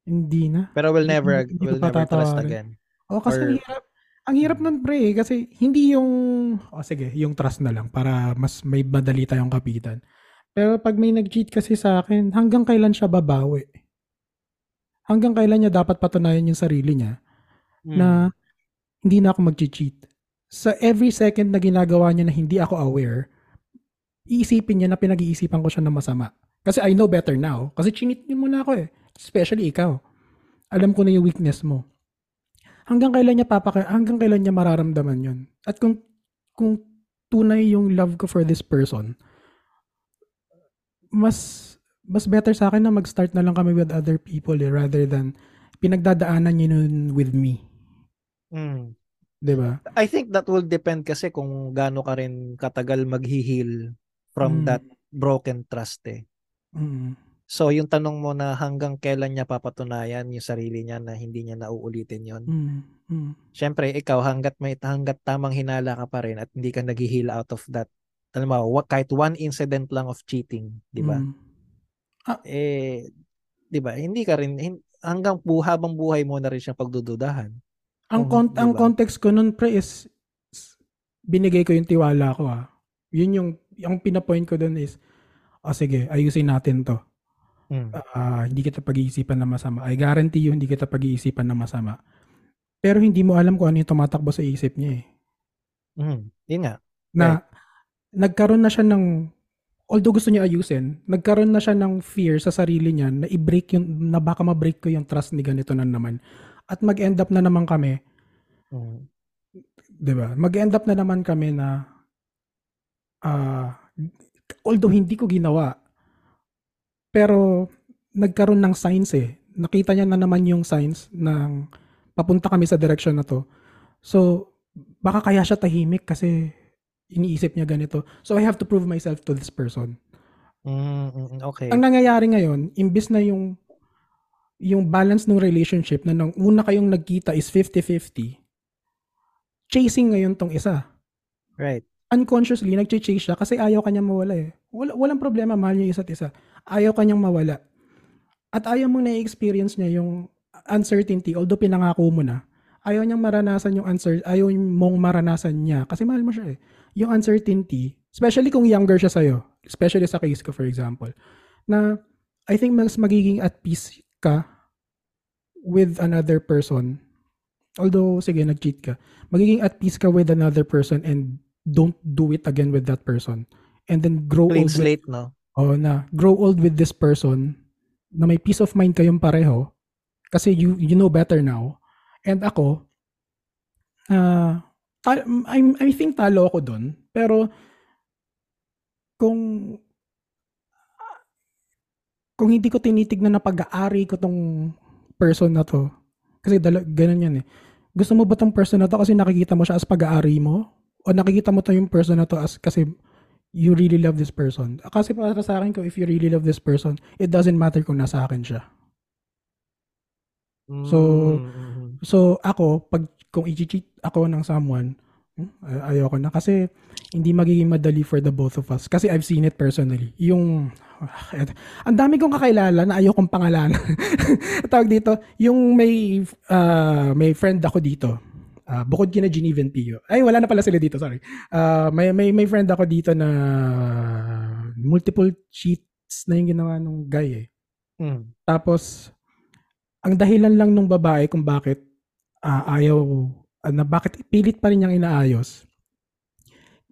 S1: hindi na.
S2: Pero we'll never
S1: Hindi-
S2: we'll never trust again.
S1: O kasi
S2: Or-
S1: ang hirap. Ang hirap nun pre eh, kasi hindi yung o sige, yung trust na lang para mas may madali tayong kapitan. Pero pag may nag-cheat kasi sa akin, hanggang kailan siya babawi? Hanggang kailan niya dapat patunayan yung sarili niya
S2: Mm.
S1: na hindi na ako mag-cheat. Sa every second na ginagawa niya na hindi ako aware, iisipin niya na pinag-iisipan ko siya ng masama. Kasi I know better now. Kasi chinit mo na ako eh. Especially ikaw. Alam ko na yung weakness mo. Hanggang kailan niya papaka hanggang kailan niya mararamdaman yun. At kung kung tunay yung love ko for this person, mas mas better sa akin na mag-start na lang kami with other people eh, rather than pinagdadaanan niyo nun with me.
S2: Mm.
S1: 'Di ba?
S2: I think that will depend kasi kung gaano ka rin katagal maghihil from
S1: Mm.
S2: that broken trust eh.
S1: Mm.
S2: So yung tanong mo na hanggang kailan niya papatunayan yung sarili niya na hindi niya nauulitin yon.
S1: Mm. Mm.
S2: Syempre ikaw hanggat may hanggat tamang hinala ka pa rin at hindi ka naghihil out of that. Alam mo, kahit one incident lang of cheating, 'di ba?
S1: Mm.
S2: Eh 'di ba? Hindi ka rin hin- hanggang bu habang buhay mo na rin siya pagdududahan.
S1: Ang
S2: Kung-
S1: con- ang
S2: diba?
S1: context ko nun pre is binigay ko yung tiwala ko ah. Yun yung yung pinapoint ko dun is oh sige, ayusin natin 'to.
S2: Mm.
S1: Ah, hindi kita pag-iisipan na masama. I guarantee you hindi kita pag-iisipan na masama. Pero hindi mo alam kung ano yung tumatakbo sa isip niya eh.
S2: Mm. Yun nga.
S1: Na nagkaroon na siya ng although gusto niya ayusin, nagkaroon na siya ng fear sa sarili niya na i-break yung na baka ma-break ko yung trust ni ganito na naman. At mag-end up na naman kami
S2: Mm.
S1: 'di ba? Mag-end up na naman kami na ah although hindi ko ginawa pero nagkaroon ng signs eh. Nakita niya na naman yung signs ng papunta kami sa direction na to. So baka kaya siya tahimik kasi iniisip niya ganito. So I have to prove myself to this person.
S2: Mm, mm, okay.
S1: Ang nangyayari ngayon, imbis na yung yung balance ng relationship na nung una kayong nagkita is 50-50, chasing ngayon tong isa.
S2: Right.
S1: Unconsciously, nag-chase siya kasi ayaw kanya mawala eh. Wala, walang problema, mahal niya isa't isa. Ayaw kanyang mawala. At ayaw mong na-experience niya yung uncertainty, although pinangako mo na, ayaw niyang maranasan yung uncer ayaw mong maranasan niya kasi mahal mo siya eh. Yung uncertainty, especially kung younger siya sa'yo, especially sa case ko for example, na I think mas magiging at peace ka with another person. Although, sige, nag-cheat ka. Magiging at peace ka with another person and don't do it again with that person. And then grow
S2: Clean
S1: old with,
S2: slate, no?
S1: oh, na grow old with this person na may peace of mind kayong pareho kasi you you know better now. And ako uh, I I think talo ako doon. Pero kung kung hindi ko tinitignan na pag-aari ko tong person na to, kasi dala, ganun yan eh. Gusto mo ba tong person na to kasi nakikita mo siya as pag-aari mo? O nakikita mo to yung person na to as kasi you really love this person? Kasi para sa akin ko, if you really love this person, it doesn't matter kung nasa akin siya. So,
S2: Mm,
S1: so ako, pag kung i-cheat ako ng someone, ay- ayoko na kasi hindi magiging madali for the both of us. Kasi I've seen it personally. Yung, et- ang dami kong kakilala na ayokong pangalanan. Tawag dito, yung may, ah, may friend ako dito. Ah, bukod kina Geneve and Pio. Ay, wala na pala sila dito, sorry. Ah, may, may, may friend ako dito na multiple cheats na yung ginawa ng guy eh.
S2: mm.
S1: Tapos, ang dahilan lang nung babae kung bakit ah, ayaw, na bakit pilit pa rin niyang inaayos.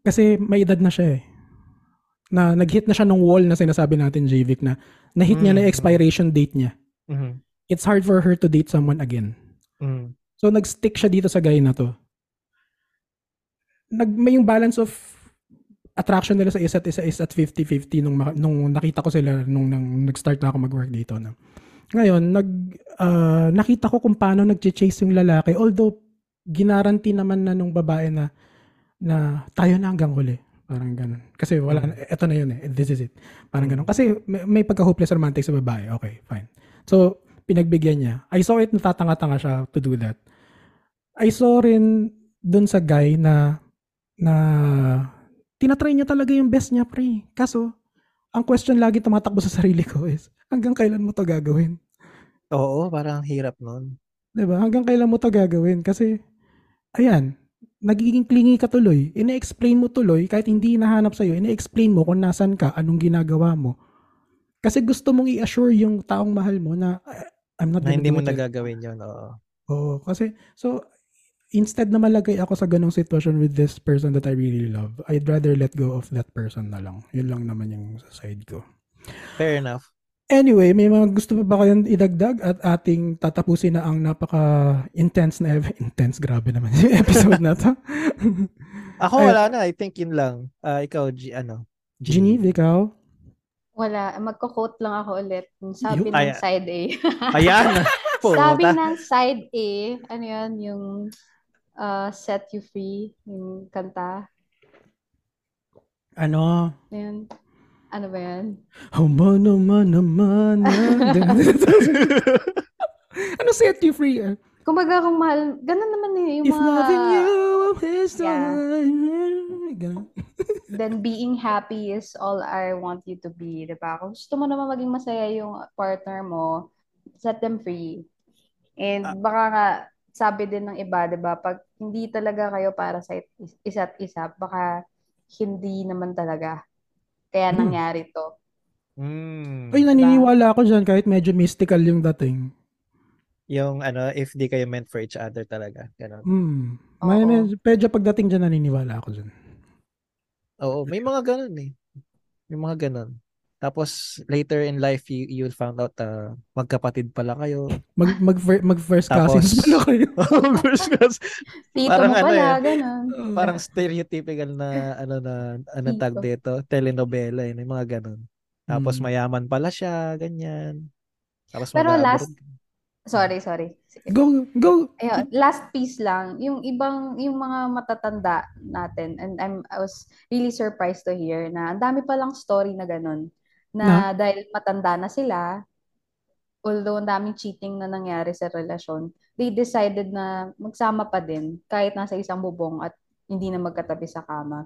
S1: Kasi may edad na siya eh. Na nag-hit na siya ng wall na sinasabi natin, JVIC, na na-hit niya na
S2: Mm.
S1: yung expiration date niya.
S2: Mhm.
S1: It's hard for her to date someone again.
S2: Mm.
S1: So, nag-stick siya dito sa guy na to. Nag, may yung balance of attraction nila sa isa't isa is at 50-50 nung, nung nakita ko sila nung, nung nag-start na ako mag-work dito. No? Ngayon, nag, ah, nakita ko kung paano nag-chase yung lalaki. Although, ginaranti naman na nung babae na na tayo na hanggang huli. Parang ganun. Kasi wala na, eto na yun eh. This is it. Parang ganun. Kasi may, may pagka-hopeless romantic sa babae. Okay, fine. So, pinagbigyan niya. I saw it natatanga-tanga siya to do that. I saw rin dun sa guy na na tinatry niya talaga yung best niya, pre. Kaso, ang question lagi tumatakbo sa sarili ko is, hanggang kailan mo to gagawin?
S2: Oo, parang hirap nun.
S1: ba? Hanggang kailan mo to gagawin? Kasi, ayan, nagiging clingy ka tuloy. Ine-explain mo tuloy, kahit hindi hinahanap sa'yo, ine-explain mo kung nasan ka, anong ginagawa mo. Kasi gusto mong i-assure yung taong mahal mo na, "I- I'm not
S2: Na hindi mo
S1: it."
S2: nagagawin yun, oo.
S1: Oo, kasi, so, instead na malagay ako sa ganong sitwasyon with this person that I really love, I'd rather let go of that person na lang. Yun lang naman yung sa side ko.
S2: Fair enough.
S1: Anyway, may mga gusto pa ba kayong idagdag at ating tatapusin na ang napaka-intense na ev- intense, grabe naman yung episode na to.
S2: Ako wala na, I think yun lang. Ah, ikaw, G, ano?
S1: Genevieve, ikaw?
S3: Wala, magko-quote lang ako ulit. Sabi ng
S2: Ay-
S3: side A.
S2: Ayan!
S3: Sabi ng side A, ano yun, yung uh, Set You Free, yung kanta.
S1: Ano?
S3: Ayun. Ano ba yan?
S1: Humana mana mana. ano set you free? ah?
S3: Kumbaga kung mahal, ganun naman eh, yung
S1: If
S3: mga,
S1: loving you is the
S3: Yeah.
S1: Ganun.
S3: then being happy is all I want you to be, di ba? Kung gusto mo naman maging masaya yung partner mo, set them free. And
S2: Ah.
S3: baka nga, sabi din ng iba, di ba, pag hindi talaga kayo para sa is- isa't isa, baka hindi naman talaga. Kaya
S1: Hmm.
S3: nangyari to.
S2: Mm.
S1: Ay, naniniwala ako dyan kahit medyo mystical yung dating.
S2: Yung ano, if di kayo meant for each other talaga. Ganun.
S1: Hmm. May, medyo, medyo pagdating dyan naniniwala ako dyan.
S2: Oo, may mga ganun eh. May mga ganun. Tapos later in life you you'll found out uh, magkapatid pala kayo.
S1: Mag, mag, mag first
S2: Tapos-
S1: cousins pala kayo.
S2: First class.
S3: Tito
S2: Parang
S3: mo
S2: ano
S3: pala,
S2: eh.
S3: ganun.
S2: Parang stereotypical na ano na ano
S3: Tito.
S2: tag dito, telenovela eh, may mga ganun. Tapos
S1: Mm.
S2: mayaman pala siya, ganyan. Tapos
S3: Pero last- Sorry, sorry. Sige.
S1: Go, go.
S3: Ayun, last piece lang, yung ibang, yung mga matatanda natin, and I'm, I was really surprised to hear na ang dami palang story na ganun, na dahil matanda na sila, although ang daming cheating na nangyari sa relasyon, they decided na magsama pa din kahit nasa isang bubong at hindi na magkatabi sa kama.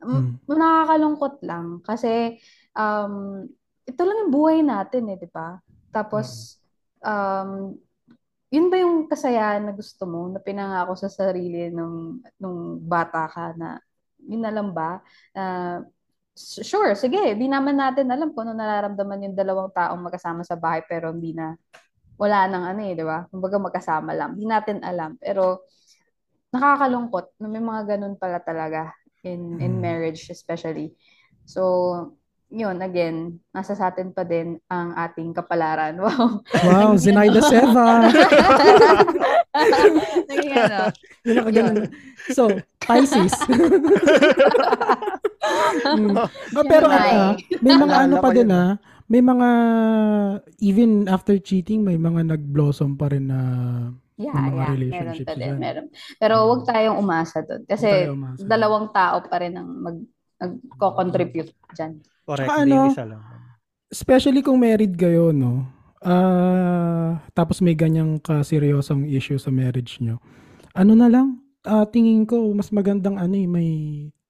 S1: Hmm.
S3: Nakakalungkot lang kasi um, ito lang yung buhay natin eh, di ba? Tapos, um, yun ba yung kasayahan na gusto mo, na pinangako sa sarili nung, nung bata ka na, yun na lang ba? Uh, sure, sige, di naman natin alam kung ano nararamdaman yung dalawang taong magkasama sa bahay pero hindi na, wala nang ano eh, di ba? Kumbaga magkasama lang. Hindi natin alam. Pero, nakakalungkot na may mga ganun pala talaga in in
S1: Hmm.
S3: marriage especially. So, yun, again, nasa sa atin pa din ang ating kapalaran. Wow.
S1: Wow, Zenaida Seva.
S3: Naging ano.
S1: Yun. So, Pisces. Mm. Ah, pero ano, may mga ano pa din ah. May mga, even after cheating, may mga nag-blossom pa rin na
S3: Yeah,
S1: mga
S3: yeah, meron
S1: relationships
S3: pa din, meron. Pero wag tayong umasa doon. Kasi
S1: umasa.
S3: dalawang tao pa rin ang mag magko-contribute dyan.
S2: Correct. Hindi
S1: ano,
S2: isa lang.
S1: Especially kung married kayo, no? Ah, tapos may ganyang kaseryosong issue sa marriage nyo. Ano na lang, ah, tingin ko, mas magandang ano eh, may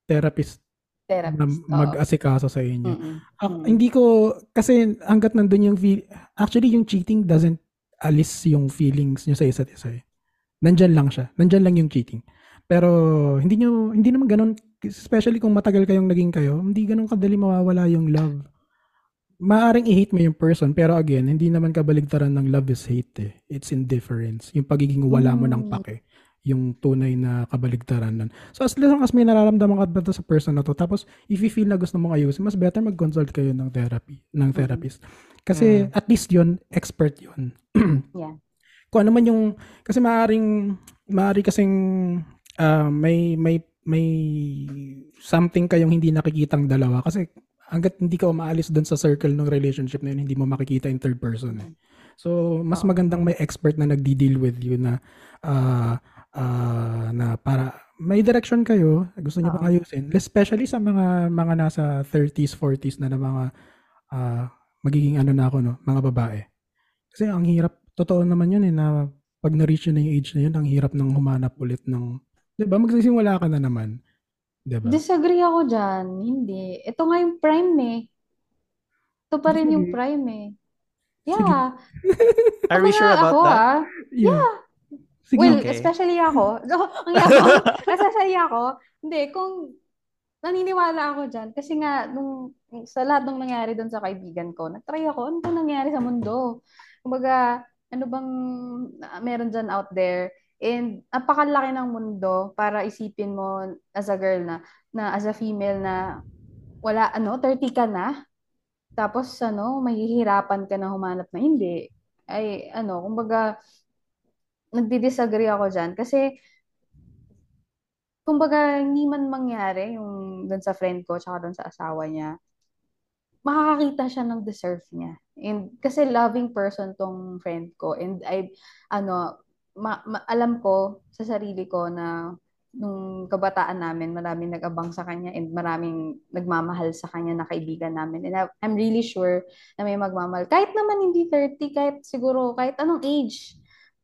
S1: therapist
S3: Therapist. oo.
S1: mag-asikaso sa inyo.
S3: Mm-mm.
S1: Ah,
S3: Mm.
S1: hindi ko, kasi hanggat nandun yung feel, actually yung cheating doesn't alis yung feelings nyo sa isa't isa eh. Nandyan lang siya. Nandyan lang yung cheating. Pero hindi nyo, hindi naman ganun, especially kung matagal kayong naging kayo, hindi ganun kadali mawawala yung love. Maaring i-hate mo yung person, pero again, hindi naman kabaligtaran ng love is hate eh. It's indifference. Yung pagiging wala mo ng
S3: Mm.
S1: pake. Yung tunay na kabaligtaran nun. So as long as may nararamdaman ka ba sa person na to, tapos if you feel na gusto mong ayusin, mas better mag-consult kayo ng therapy, ng therapist. Kasi
S2: Mm.
S1: at least yun, expert yun.
S3: Yeah.
S1: Kung ano man yung, kasi maaring, maari kasing ah, may, may, may something kayong hindi nakikitang dalawa. Kasi hanggat hindi ka umaalis doon sa circle ng relationship na yun, hindi mo makikita in third person eh. So, mas magandang may expert na nagdi-deal with you na ah, ah, na para may direction kayo, gusto niyo pang
S3: Oo.
S1: ayusin. Especially sa mga mga nasa 30s, 40s na na mga ah, magiging ano na ako no, mga babae. Kasi ang hirap, totoo naman yun eh na pag na-reach yun na yung age na yun, ang hirap nang humanap ulit ng, 'di ba? Magsisimula ka na naman, 'di ba?
S3: Disagree ako dyan. Hindi. Ito nga yung prime eh. Ito pa rin yung prime eh. Yeah.
S2: Are
S3: Ako
S2: we sure
S3: nga
S2: about
S3: ako
S2: that?
S3: ah.
S1: Yeah. Sige.
S3: Well,
S2: Okay.
S3: especially ako. Ang yabang. especially ako. Hindi, kung naniniwala ako dyan. Kasi nga, nung, sa lahat ng nangyari doon sa kaibigan ko, nagtry ako, ano ba nangyari sa mundo? Kumbaga, ano bang ah, meron dyan out there? And napakalaki ng mundo para isipin mo as a girl na, na as a female na wala, ano, 30 ka na. Tapos, ano, mahihirapan ka na humanap na hindi. Ay, ano, kumbaga, nagdi-disagree ako dyan. Kasi, kumbaga, hindi man mangyari yung doon sa friend ko tsaka doon sa asawa niya, makakakita siya ng deserve niya. And kasi loving person tong friend ko. And I, ano, ma- ma- alam ko sa sarili ko na nung kabataan namin, maraming nag-abang sa kanya and maraming nagmamahal sa kanya na kaibigan namin. And I'm really sure na may magmamahal. Kahit naman hindi 30, kahit siguro, kahit anong age,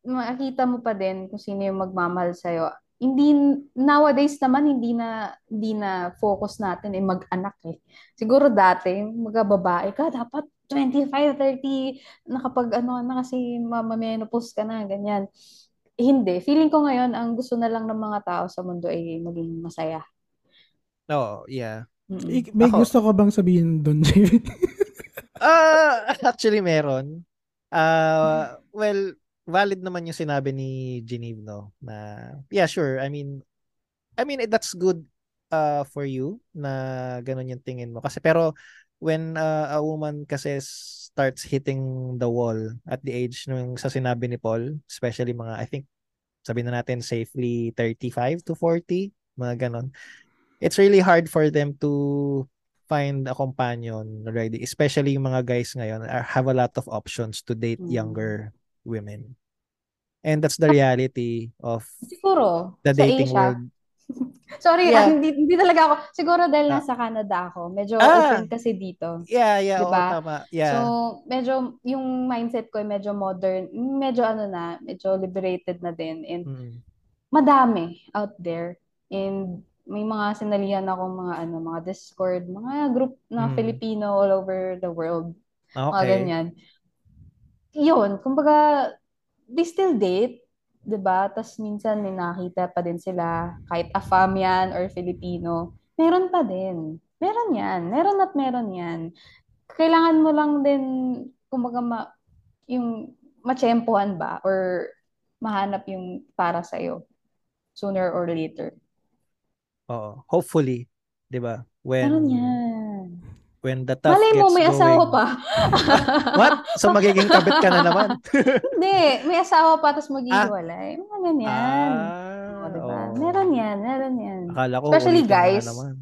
S3: makikita mo pa din kung sino yung magmamahal sa'yo. Hindi, nowadays naman, hindi na, hindi na focus natin ay mag-anak eh. Siguro dati, mga babae ka, dapat 25, 30, nakapag ano na kasi mamamenopause ka na, ganyan. Hindi. Feeling ko ngayon, ang gusto na lang ng mga tao sa mundo ay maging masaya.
S2: No, yeah.
S3: Mm-mm.
S1: May
S2: Ako-
S1: gusto ka bang sabihin doon?
S2: Ah, actually meron. Ah, well, valid naman yung sinabi ni Geneve, no, na yeah, sure. I mean, I mean that's good uh for you na ganun yung tingin mo. Kasi pero when uh, a woman kasi starts hitting the wall at the age nung sa sinabi ni Paul, especially mga I think sabihin na natin safely 35 to 40, mga ganun. It's really hard for them to find a companion already, especially yung mga guys ngayon are, have a lot of options to date
S3: Mm.
S2: younger women. And that's the reality of
S3: Siguro,
S2: the dating
S3: Asia,
S2: world.
S3: Sorry,
S2: Yeah.
S3: ah, hindi, hindi talaga ako. Siguro dahil
S2: Ah.
S3: nasa Canada ako. Medyo
S2: Ah.
S3: open kasi dito.
S2: Yeah, yeah, oo,
S3: Diba?
S2: tama. Yeah.
S3: So, medyo, yung mindset ko ay medyo modern, medyo ano na, medyo liberated na din. And
S2: Mm.
S3: madami out there. And may mga sinalihan akong mga ano, mga Discord, mga group na
S2: Mm.
S3: Filipino all over the world. Mga
S2: Okay.
S3: ganyan. Yun, kumbaga, they still date, 'di ba? Tapos minsan may nakita pa din sila, kahit Afam yan or Filipino. Meron pa din. Meron yan. Meron at meron yan. Kailangan mo lang din, kumbaga, ma, yung matsyempohan ba or mahanap yung para sa'yo sooner or later.
S2: Oo. Hopefully, 'di ba? When
S3: Meron yan.
S2: When the tough
S3: Malay mo,
S2: gets
S3: may
S2: going.
S3: asawa pa.
S2: What? So magiging kabit ka na naman.
S3: Hindi, may asawa pa tapos maghihiwalay. Mga ganyan.
S2: Ah,
S3: O, diba?
S2: oo.
S3: Meron yan, meron yan.
S2: Akala ko
S3: Especially
S2: na
S3: guys.
S2: naman.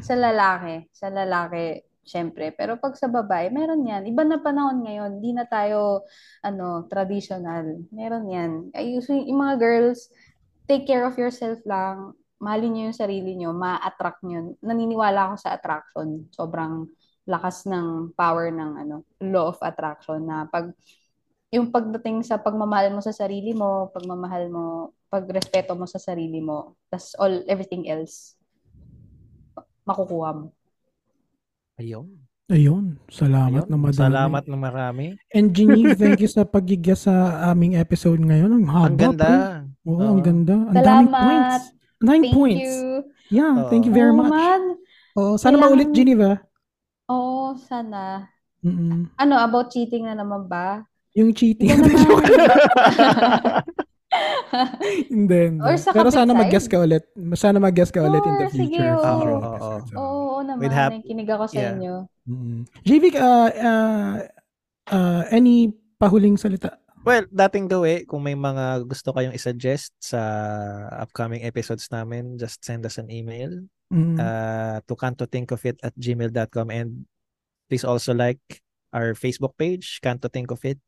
S3: Sa lalaki, sa lalaki, syempre. Pero pag sa babae, meron yan. Iba na panahon ngayon. Di na tayo, ano, traditional. Meron yan. Ay, usually, yung mga girls, take care of yourself lang. Mahalin nyo yung sarili nyo. Ma-attract nyo. Naniniwala ako sa attraction. Sobrang lakas ng power ng ano, law of attraction na pag yung pagdating sa pagmamahal mo sa sarili mo, pagmamahal mo, pagrespeto mo sa sarili mo, tas all everything else makukuha mo.
S2: Ayun.
S1: Ayun. Salamat
S2: Ayun.
S1: na madami.
S2: Salamat na marami.
S1: And Geneve, thank you sa pagiga sa aming episode ngayon. Ang haba,
S2: Ang ganda.
S1: pre. Oo, ang
S2: Oo.
S1: ganda. Ang daming points. Ang daming
S3: Thank
S1: points.
S3: you.
S1: Yeah,
S2: Oo.
S1: thank you very much.
S3: man.
S1: Oh, sana
S3: Kailangan-
S1: maulit, Geneva.
S3: Oo, sana.
S1: Mm-mm.
S3: Ano, about cheating na naman ba?
S1: Yung cheating.
S3: Naman.
S1: hindi, hindi.
S3: Or sa
S1: Pero sana
S3: side.
S1: mag-guest ka ulit. Sana mag-guest ka ulit in the
S3: sige,
S1: future.
S3: oo.
S1: Future
S2: Oo, oo,
S1: episodes,
S3: Oo,
S1: oo.
S3: oo naman.
S2: We'd have-
S3: Nakikinig ako sa
S2: yeah.
S3: inyo.
S1: Mm. JV, uh, uh, uh, any pahuling salita?
S2: Well, dating gawi, kung may mga gusto kayong isuggest sa upcoming episodes namin, just send us an email
S1: Mm.
S2: uh, to cantothinkofit at gmail.com and please also like our Facebook page, Canto Think of It.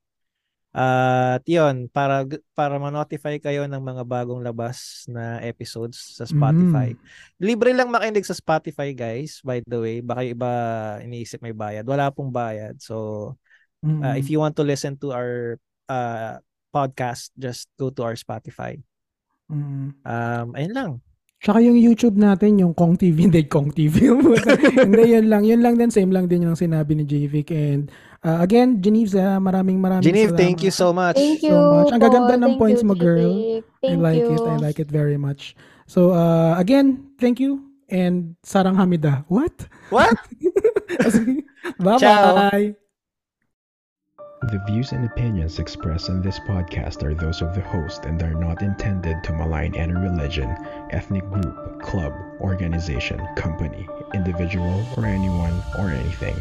S2: At yun, para, para ma-notify kayo ng mga bagong labas na episodes sa Spotify. Libre lang makinig sa Spotify, guys, by the way. Baka yung iba iniisip may bayad. Wala pong bayad. So,
S1: Mm.
S2: uh, if you want to listen to our uh, podcast, just go to our Spotify.
S1: Mm.
S2: Um, ayun lang.
S1: Tsaka yung YouTube natin, yung Kong TV, hindi Kong TV. hindi, yun lang. Yun lang din, same lang din yung sinabi ni JVic. And uh, again, Genevieve, ah, maraming maraming
S2: Genevieve,
S1: salamat.
S2: thank you so much.
S3: Thank
S1: so
S3: you,
S1: much. Ang gaganda
S3: Paul.
S1: ng
S3: Thank
S1: points
S3: you,
S1: mo, girl.
S3: Jake.
S1: I
S3: Thank
S1: like
S3: you.
S1: it. I like it very much. So, uh, again, thank you. And Sarang Hamida. What?
S2: What?
S1: Bye-bye.
S4: The views and opinions expressed in this podcast are those of the host and are not intended to malign any religion, ethnic group, club, organization, company, individual, or anyone or anything.